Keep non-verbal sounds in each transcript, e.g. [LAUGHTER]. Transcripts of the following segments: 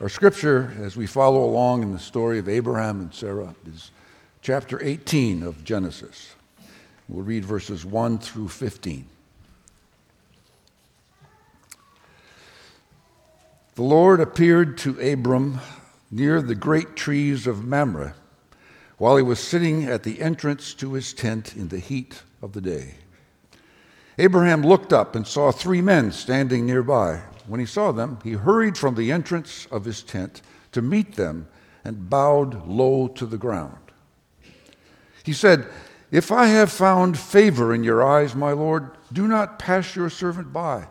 Our scripture, as we follow along in the story of Abraham and Sarah, is chapter 18 of Genesis. We'll read verses 1 through 15. The Lord appeared to Abram near the great trees of Mamre while he was sitting at the entrance to his tent in the heat of the day. Abraham looked up and saw three men standing nearby. When he saw them, he hurried from the entrance of his tent to meet them and bowed low to the ground. He said, If I have found favor in your eyes, my Lord, do not pass your servant by.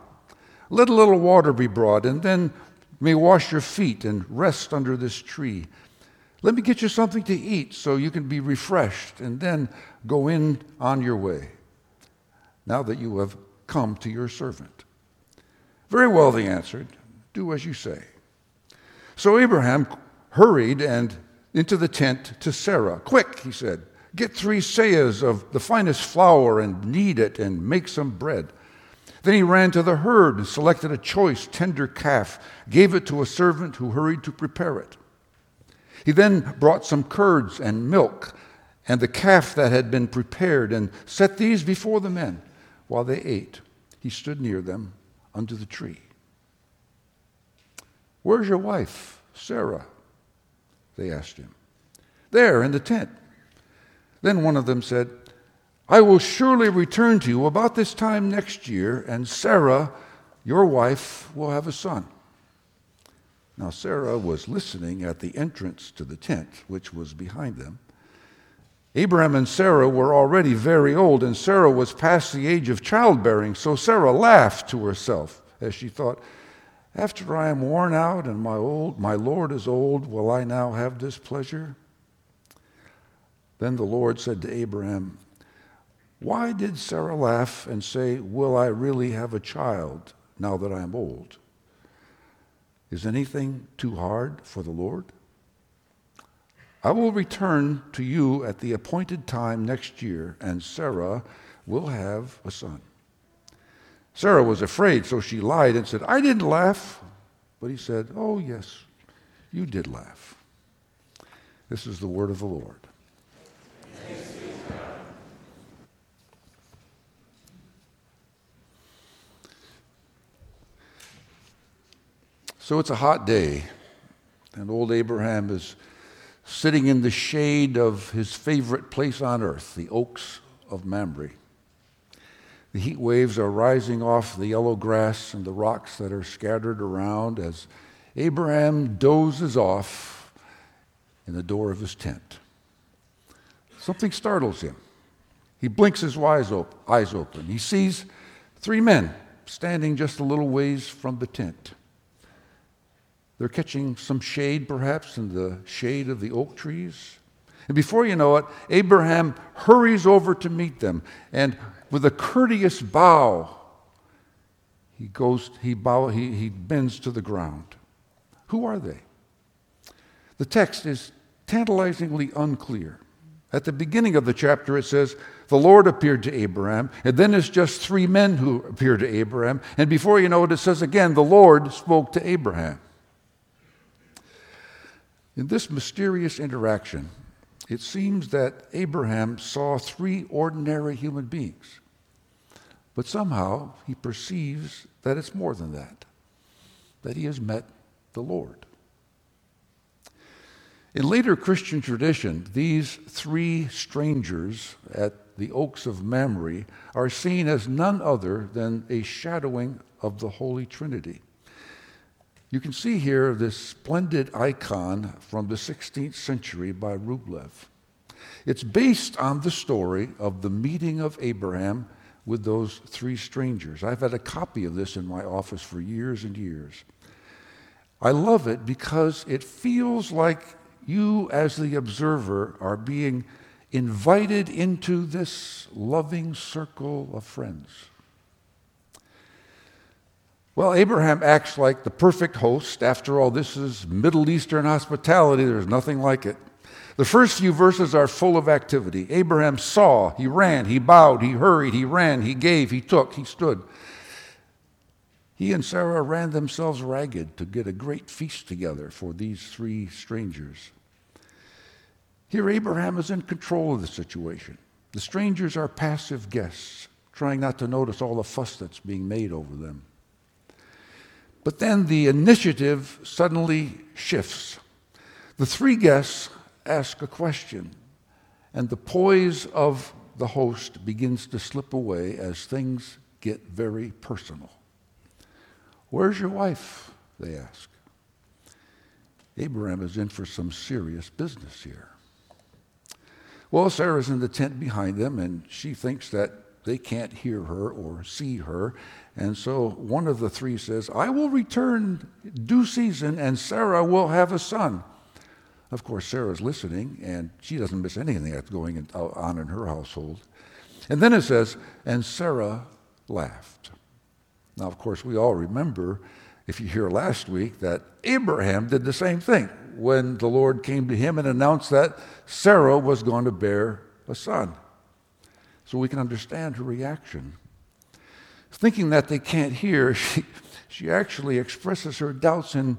Let a little water be brought, and then may wash your feet and rest under this tree. Let me get you something to eat so you can be refreshed, and then go in on your way, now that you have come to your servant. Very well, they answered. Do as you say. So Abraham hurried and into the tent to Sarah. Quick, he said, get three seahs of the finest flour and knead it and make some bread. Then he ran to the herd and selected a choice, tender calf, gave it to a servant who hurried to prepare it. He then brought some curds and milk and the calf that had been prepared and set these before the men while they ate. He stood near them under the tree. Where's your wife, Sarah? They asked him. There, in the tent. Then one of them said, I will surely return to you about this time next year, and Sarah, your wife, will have a son. Now, Sarah was listening at the entrance to the tent, which was behind them. Abraham and Sarah were already very old, and Sarah was past the age of childbearing. So Sarah laughed to herself as she thought, After I am worn out and my, old, my Lord is old, will I now have this pleasure? Then the Lord said to Abraham, Why did Sarah laugh and say, Will I really have a child now that I am old? Is anything too hard for the Lord? I will return to you at the appointed time next year, and Sarah will have a son. Sarah was afraid, so she lied and said, I didn't laugh. But he said, Oh, yes, you did laugh. This is the word of the Lord. So it's a hot day, and old Abraham is sitting in the shade of his favorite place on earth, the oaks of Mamre. The heat waves are rising off the yellow grass and the rocks that are scattered around as Abraham dozes off in the door of his tent. Something startles him. He blinks his eyes open. He sees three men standing just a little ways from the tent. They're catching some shade, perhaps, in the shade of the oak trees. And before you know it, Abraham hurries over to meet them. And with a courteous bow, he goes, he, bow, he, he bends to the ground. Who are they? The text is tantalizingly unclear. At the beginning of the chapter, it says, The Lord appeared to Abraham, and then it's just three men who appear to Abraham. And before you know it, it says again, The Lord spoke to Abraham. In this mysterious interaction, it seems that Abraham saw three ordinary human beings. But somehow he perceives that it's more than that, that he has met the Lord. In later Christian tradition, these three strangers at the Oaks of Mamre are seen as none other than a shadowing of the Holy Trinity. You can see here this splendid icon from the 16th century by Rublev. It's based on the story of the meeting of Abraham with those three strangers. I've had a copy of this in my office for years and years. I love it because it feels like you, as the observer, are being invited into this loving circle of friends. Well, Abraham acts like the perfect host. After all, this is Middle Eastern hospitality. There's nothing like it. The first few verses are full of activity. Abraham saw, he ran, he bowed, he hurried, he ran, he gave, he took, he stood. he and Sarah ran themselves ragged to get a great feast together for these three strangers. Here, Abraham is in control of the situation. The strangers are passive guests, trying not to notice all the fuss that's being made over them. But then the initiative suddenly shifts. The three guests ask a question, and the poise of the host begins to slip away as things get very personal. Where's your wife? They ask. Abraham is in for some serious business here. Well, Sarah's in the tent behind them, and she thinks that they can't hear her or see her. And so one of the three says, I will return due season, and Sarah will have a son. Of course, Sarah's listening, and she doesn't miss anything that's going uh, on in her household. And then it says, and Sarah laughed. Now, of course, we all remember, if you hear last week, that Abraham did the same thing when the Lord came to him and announced that Sarah was going to bear a son. So we can understand her reaction. Thinking that they can't hear, [LAUGHS] she, she actually expresses her doubts in,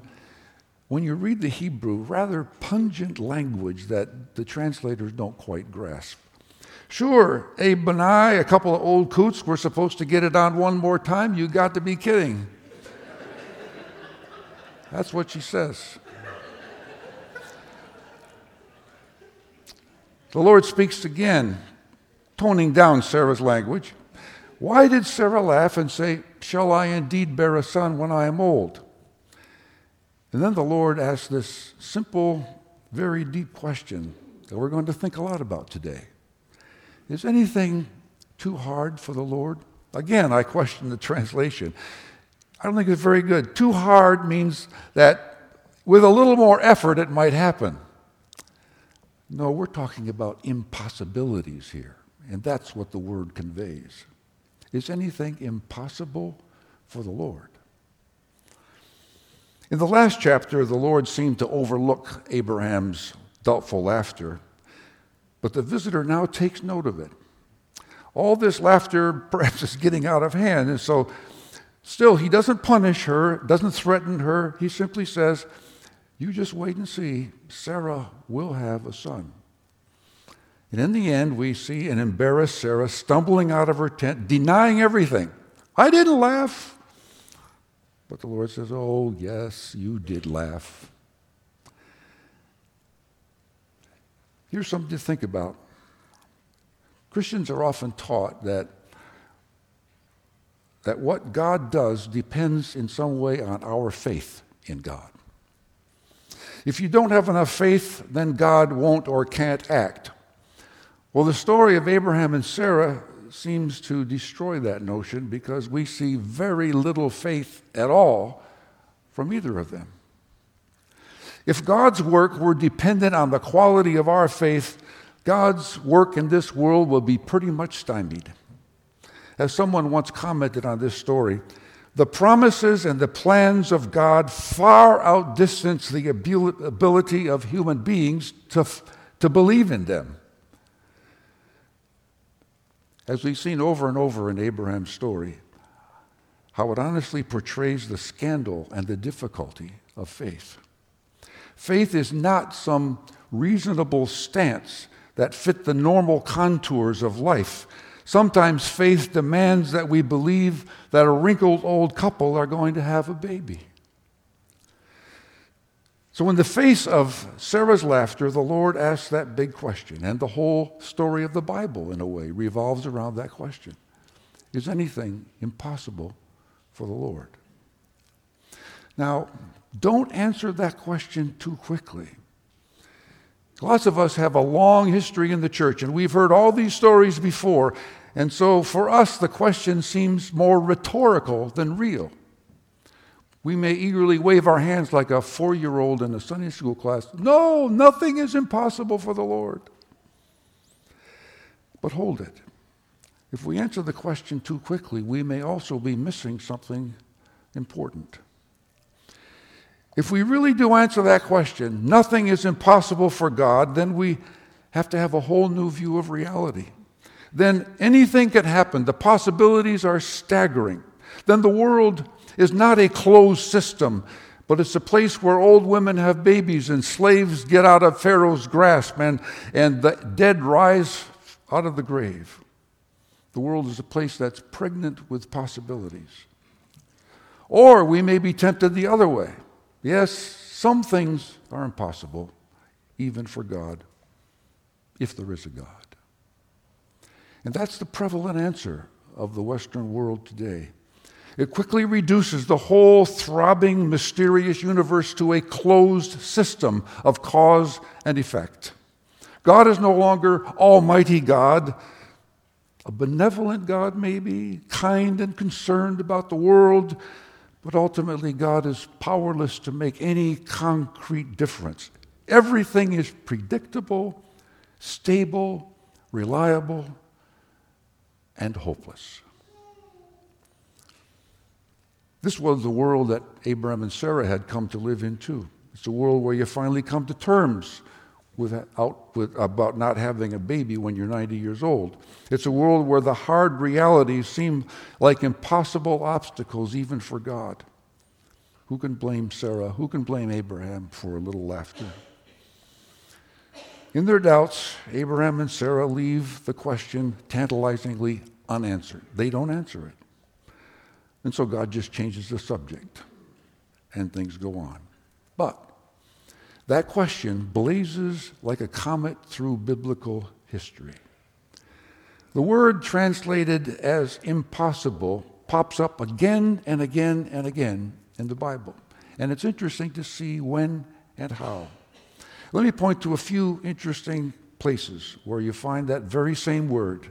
when you read the Hebrew, rather pungent language that the translators don't quite grasp. Sure, Abe and I, a couple of old coots, were supposed to get it on one more time. You got to be kidding. That's what she says. The Lord speaks again, toning down Sarah's language. Why did Sarah laugh and say, Shall I indeed bear a son when I am old? And then the Lord asked this simple, very deep question that we're going to think a lot about today. Is anything too hard for the Lord? Again, I question the translation. I don't think it's very good. Too hard means that with a little more effort it might happen. No, we're talking about impossibilities here, and that's what the word conveys. Is anything impossible for the Lord? In the last chapter, the Lord seemed to overlook Abraham's doubtful laughter but the visitor now takes note of it. All this laughter [LAUGHS] perhaps is getting out of hand. And so, still, he doesn't punish her, doesn't threaten her. He simply says, You just wait and see. Sarah will have a son. And in the end, we see an embarrassed Sarah stumbling out of her tent, denying everything. I didn't laugh. But the Lord says, Oh, yes, you did laugh. Here's something to think about. Christians are often taught that, that what God does depends in some way on our faith in God. If you don't have enough faith, then God won't or can't act. Well, the story of Abraham and Sarah seems to destroy that notion because we see very little faith at all from either of them. If God's work were dependent on the quality of our faith, God's work in this world will be pretty much stymied. As someone once commented on this story, the promises and the plans of God far outdistance the ability of human beings to, to believe in them. As we've seen over and over in Abraham's story, how it honestly portrays the scandal and the difficulty of faith. Faith is not some reasonable stance that fit the normal contours of life. Sometimes faith demands that we believe that a wrinkled old couple are going to have a baby. So, in the face of Sarah's laughter, the Lord asks that big question, and the whole story of the Bible, in a way, revolves around that question Is anything impossible for the Lord? Now, don't answer that question too quickly. Lots of us have a long history in the church, and we've heard all these stories before. And so for us, the question seems more rhetorical than real. We may eagerly wave our hands like a four year old in a Sunday school class. No, nothing is impossible for the Lord. But hold it. If we answer the question too quickly, we may also be missing something important. If we really do answer that question, nothing is impossible for God, then we have to have a whole new view of reality. Then anything can happen. The possibilities are staggering. Then the world is not a closed system, but it's a place where old women have babies and slaves get out of Pharaoh's grasp and, and the dead rise out of the grave. The world is a place that's pregnant with possibilities. Or we may be tempted the other way. Yes, some things are impossible, even for God, if there is a God. And that's the prevalent answer of the Western world today. It quickly reduces the whole throbbing, mysterious universe to a closed system of cause and effect. God is no longer Almighty God, a benevolent God, maybe, kind and concerned about the world, but ultimately, God is powerless to make any concrete difference. Everything is predictable, stable, reliable, and hopeless. This was the world that Abraham and Sarah had come to live in too. It's a world where you finally come to terms without, with, about not having a baby when you're 90 years old. It's a world where the hard realities seem like impossible obstacles even for God. Who can blame Sarah? Who can blame Abraham for a little laughter? In their doubts, Abraham and Sarah leave the question tantalizingly unanswered. They don't answer it. And so God just changes the subject and things go on. But that question blazes like a comet through biblical history. The word translated as impossible pops up again and again and again in the Bible. And it's interesting to see when and how. Let me point to a few interesting places where you find that very same word.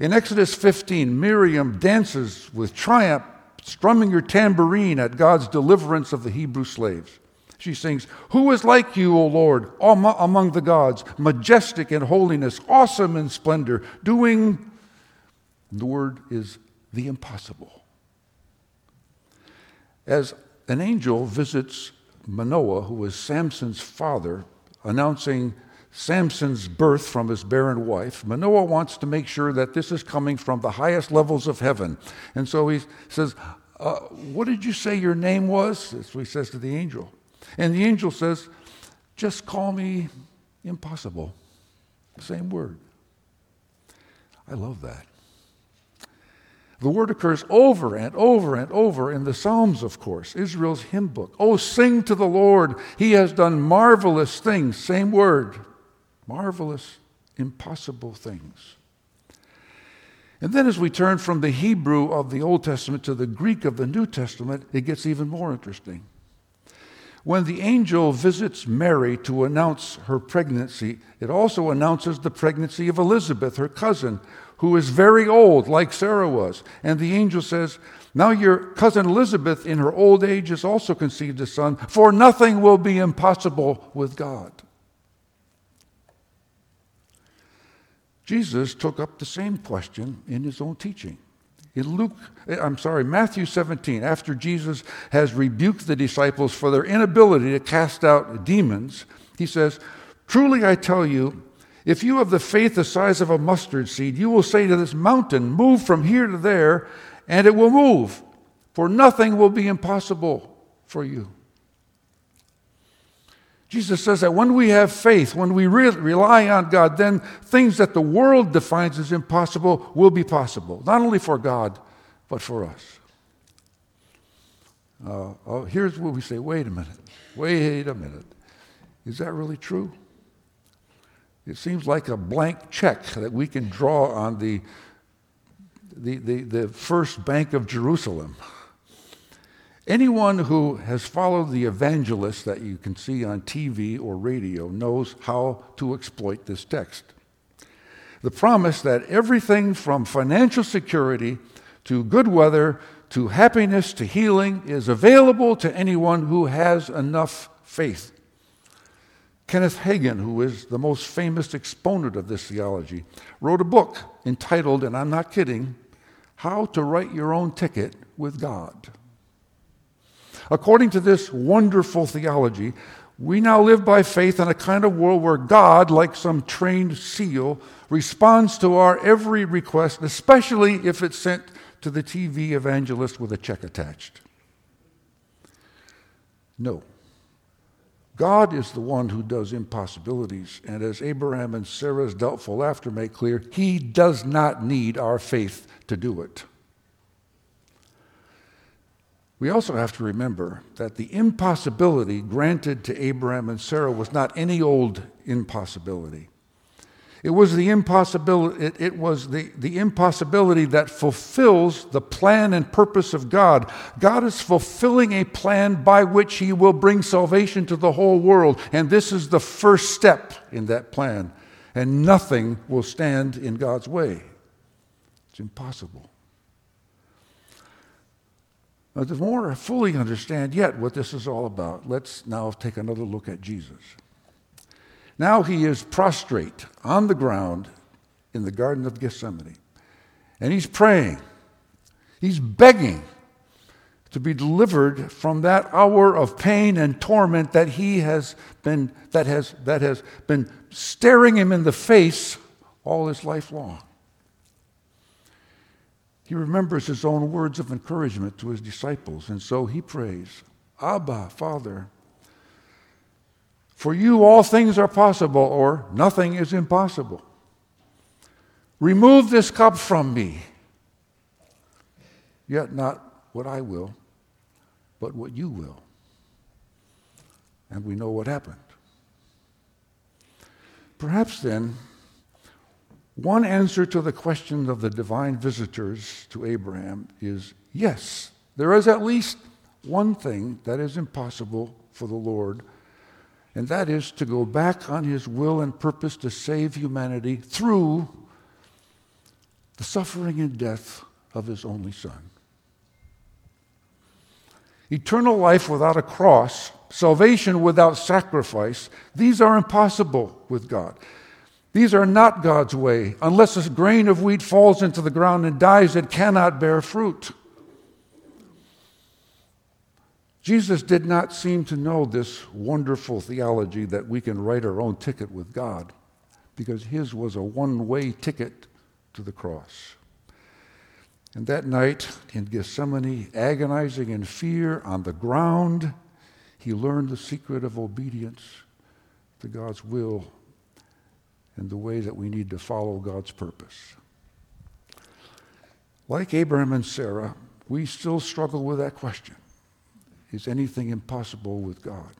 In Exodus 15, Miriam dances with triumph, strumming her tambourine at God's deliverance of the Hebrew slaves. She sings, Who is like you, O Lord, among the gods, majestic in holiness, awesome in splendor, doing, the word is the impossible. As an angel visits Manoah, who was Samson's father, announcing Samson's birth from his barren wife, Manoah wants to make sure that this is coming from the highest levels of heaven. And so he says, uh, What did you say your name was? That's what he says to the angel. And the angel says, Just call me impossible. Same word. I love that. The word occurs over and over and over in the Psalms, of course, Israel's hymn book. Oh, sing to the Lord. He has done marvelous things. Same word. Marvelous, impossible things. And then, as we turn from the Hebrew of the Old Testament to the Greek of the New Testament, it gets even more interesting. When the angel visits Mary to announce her pregnancy, it also announces the pregnancy of Elizabeth, her cousin, who is very old, like Sarah was. And the angel says, Now your cousin Elizabeth, in her old age, has also conceived a son, for nothing will be impossible with God. Jesus took up the same question in his own teaching. In Luke, eh, I'm sorry, Matthew 17, after Jesus has rebuked the disciples for their inability to cast out demons, he says, Truly I tell you, if you have the faith the size of a mustard seed, you will say to this mountain, Move from here to there, and it will move, for nothing will be impossible for you. Jesus says that when we have faith, when we re- rely on God, then things that the world defines as impossible will be possible, not only for God, but for us. Uh, oh, here's where we say, wait a minute, wait a minute. Is that really true? It seems like a blank check that we can draw on the, the, the, the first bank of Jerusalem. Anyone who has followed the evangelists that you can see on TV or radio knows how to exploit this text. The promise that everything from financial security to good weather to happiness to healing is available to anyone who has enough faith. Kenneth Hagin, who is the most famous exponent of this theology, wrote a book entitled, and I'm not kidding, How to Write Your Own Ticket with God. According to this wonderful theology, we now live by faith in a kind of world where God, like some trained seal, responds to our every request, especially if it's sent to the TV evangelist with a check attached. No. God is the one who does impossibilities, and as Abraham and Sarah's doubtful laughter make clear, he does not need our faith to do it. We also have to remember that the impossibility granted to Abraham and Sarah was not any old impossibility. It was the impossibility, it, it, was the, the impossibility that fulfills the plan and purpose of God. God is fulfilling a plan by which He will bring salvation to the whole world. And this is the first step in that plan. And nothing will stand in God's way. It's impossible. Now, to more fully understand yet what this is all about, let's now take another look at Jesus. Now he is prostrate on the ground in the Garden of Gethsemane, and he's praying. He's begging to be delivered from that hour of pain and torment that he has been that has that has been staring him in the face all his life long. He remembers his own words of encouragement to his disciples, and so he prays, Abba, Father, for you, all things are possible, or nothing is impossible. Remove this cup from me. Yet not what I will, but what you will. And we know what happened. Perhaps then, one answer to the question of the divine visitors to Abraham is yes, there is at least one thing that is impossible for the Lord and that is to go back on his will and purpose to save humanity through the suffering and death of his only Son. Eternal life without a cross, salvation without sacrifice, these are impossible with God. These are not God's way. Unless a grain of wheat falls into the ground and dies, it cannot bear fruit. Jesus did not seem to know this wonderful theology that we can write our own ticket with God, because his was a one way ticket to the cross. And that night in Gethsemane, agonizing in fear on the ground, he learned the secret of obedience to God's will and the way that we need to follow God's purpose. Like Abraham and Sarah, we still struggle with that question is anything impossible with God?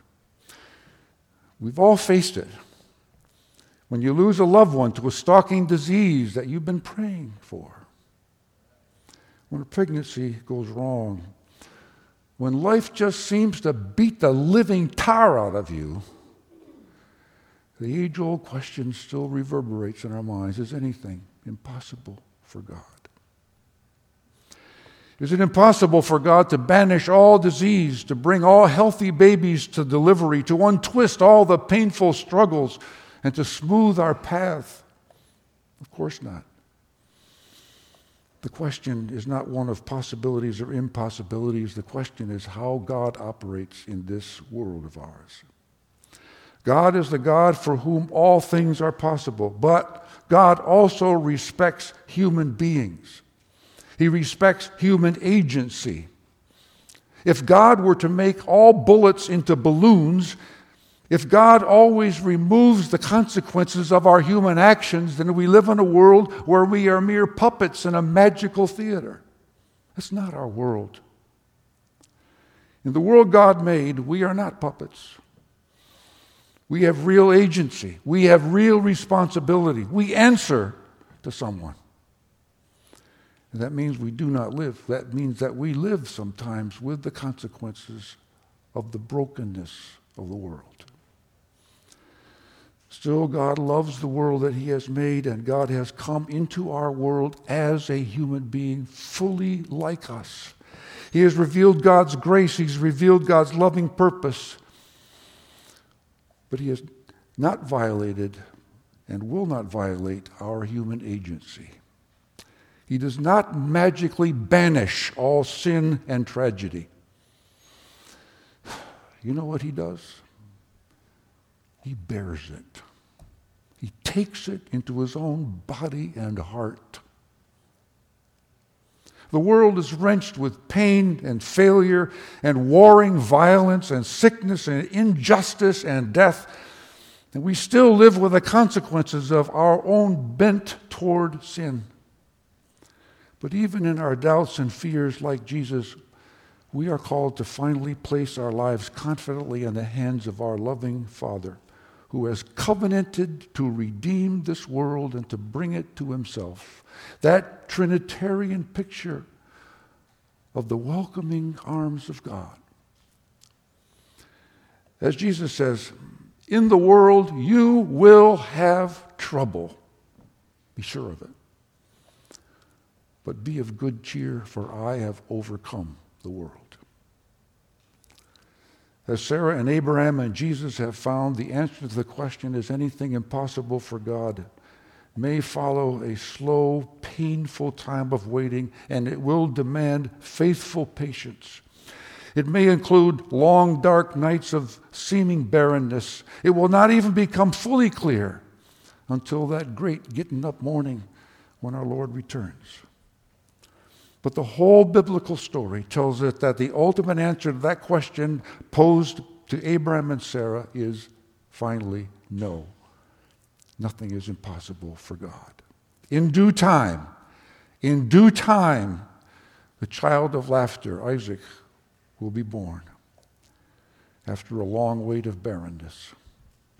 We've all faced it. When you lose a loved one to a stalking disease that you've been praying for, when a pregnancy goes wrong, when life just seems to beat the living tar out of you, the age old question still reverberates in our minds is anything impossible for God? Is it impossible for God to banish all disease, to bring all healthy babies to delivery, to untwist all the painful struggles, and to smooth our path? Of course not. The question is not one of possibilities or impossibilities. The question is how God operates in this world of ours. God is the God for whom all things are possible, but God also respects human beings. He respects human agency. If God were to make all bullets into balloons, if God always removes the consequences of our human actions, then we live in a world where we are mere puppets in a magical theater. That's not our world. In the world God made, we are not puppets. We have real agency. We have real responsibility. We answer to someone. And that means we do not live. That means that we live sometimes with the consequences of the brokenness of the world. Still, God loves the world that He has made, and God has come into our world as a human being, fully like us. He has revealed God's grace, He's revealed God's loving purpose, but He has not violated and will not violate our human agency. He does not magically banish all sin and tragedy. You know what he does? He bears it. He takes it into his own body and heart. The world is wrenched with pain and failure and warring violence and sickness and injustice and death. And we still live with the consequences of our own bent toward sin. But even in our doubts and fears, like Jesus, we are called to finally place our lives confidently in the hands of our loving Father, who has covenanted to redeem this world and to bring it to himself. That Trinitarian picture of the welcoming arms of God. As Jesus says, in the world you will have trouble. Be sure of it. But be of good cheer, for I have overcome the world. As Sarah and Abraham and Jesus have found, the answer to the question, is anything impossible for God? May follow a slow, painful time of waiting, and it will demand faithful patience. It may include long, dark nights of seeming barrenness. It will not even become fully clear until that great getting up morning when our Lord returns. But the whole biblical story tells us that the ultimate answer to that question posed to Abraham and Sarah is finally no. Nothing is impossible for God. In due time, in due time, the child of laughter, Isaac, will be born after a long wait of barrenness.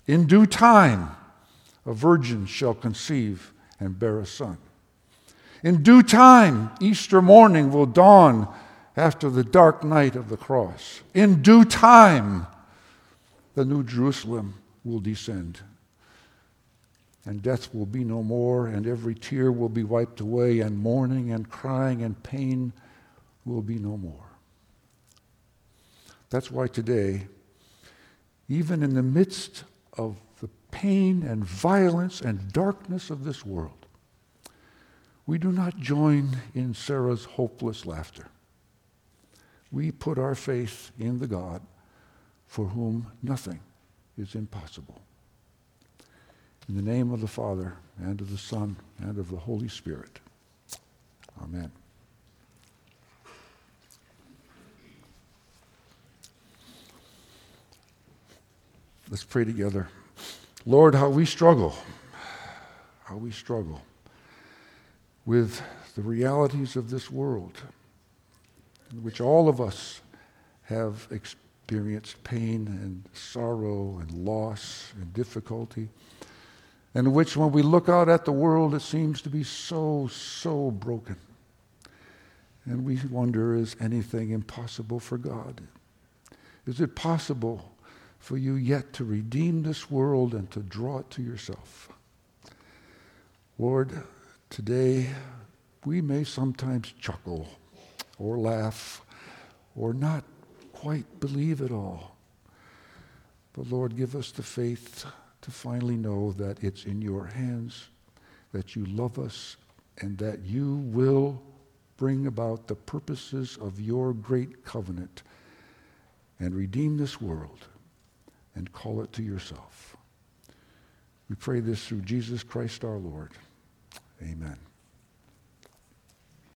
In due time, a virgin shall conceive and bear a son. In due time, Easter morning will dawn after the dark night of the cross. In due time, the New Jerusalem will descend. And death will be no more, and every tear will be wiped away, and mourning and crying and pain will be no more. That's why today, even in the midst of the pain and violence and darkness of this world, we do not join in Sarah's hopeless laughter. We put our faith in the God for whom nothing is impossible. In the name of the Father, and of the Son, and of the Holy Spirit. Amen. Let's pray together. Lord, how we struggle. How we struggle with the realities of this world, in which all of us have experienced pain and sorrow and loss and difficulty, and which when we look out at the world, it seems to be so, so broken. And we wonder is anything impossible for God? Is it possible for you yet to redeem this world and to draw it to yourself? Lord, Today, we may sometimes chuckle or laugh or not quite believe it all. But Lord, give us the faith to finally know that it's in your hands, that you love us, and that you will bring about the purposes of your great covenant and redeem this world and call it to yourself. We pray this through Jesus Christ our Lord. Amen.